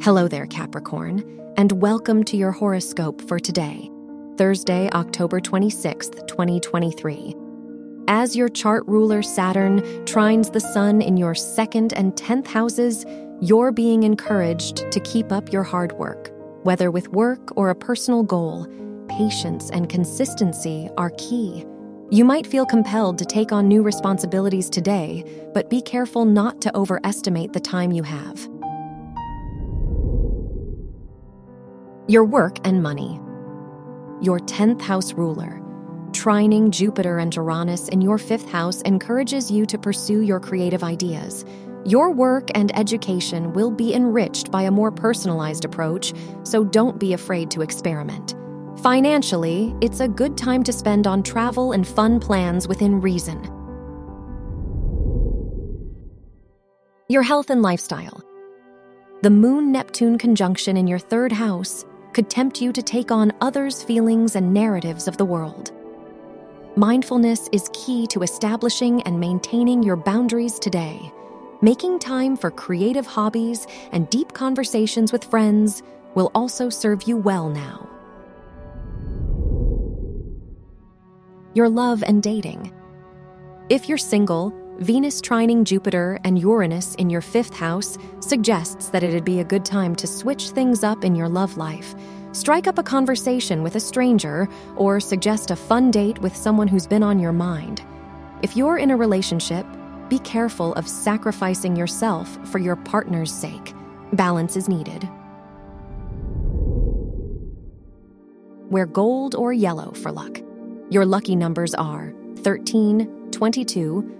Hello there, Capricorn, and welcome to your horoscope for today, Thursday, October 26th, 2023. As your chart ruler Saturn trines the sun in your second and 10th houses, you're being encouraged to keep up your hard work. Whether with work or a personal goal, patience and consistency are key. You might feel compelled to take on new responsibilities today, but be careful not to overestimate the time you have. Your work and money. Your 10th house ruler, trining Jupiter and Uranus in your 5th house, encourages you to pursue your creative ideas. Your work and education will be enriched by a more personalized approach, so don't be afraid to experiment. Financially, it's a good time to spend on travel and fun plans within reason. Your health and lifestyle. The Moon Neptune conjunction in your third house could tempt you to take on others' feelings and narratives of the world. Mindfulness is key to establishing and maintaining your boundaries today. Making time for creative hobbies and deep conversations with friends will also serve you well now. your love and dating. If you're single, Venus trining Jupiter and Uranus in your fifth house suggests that it'd be a good time to switch things up in your love life. Strike up a conversation with a stranger or suggest a fun date with someone who's been on your mind. If you're in a relationship, be careful of sacrificing yourself for your partner's sake. Balance is needed. Wear gold or yellow for luck. Your lucky numbers are 13, 22,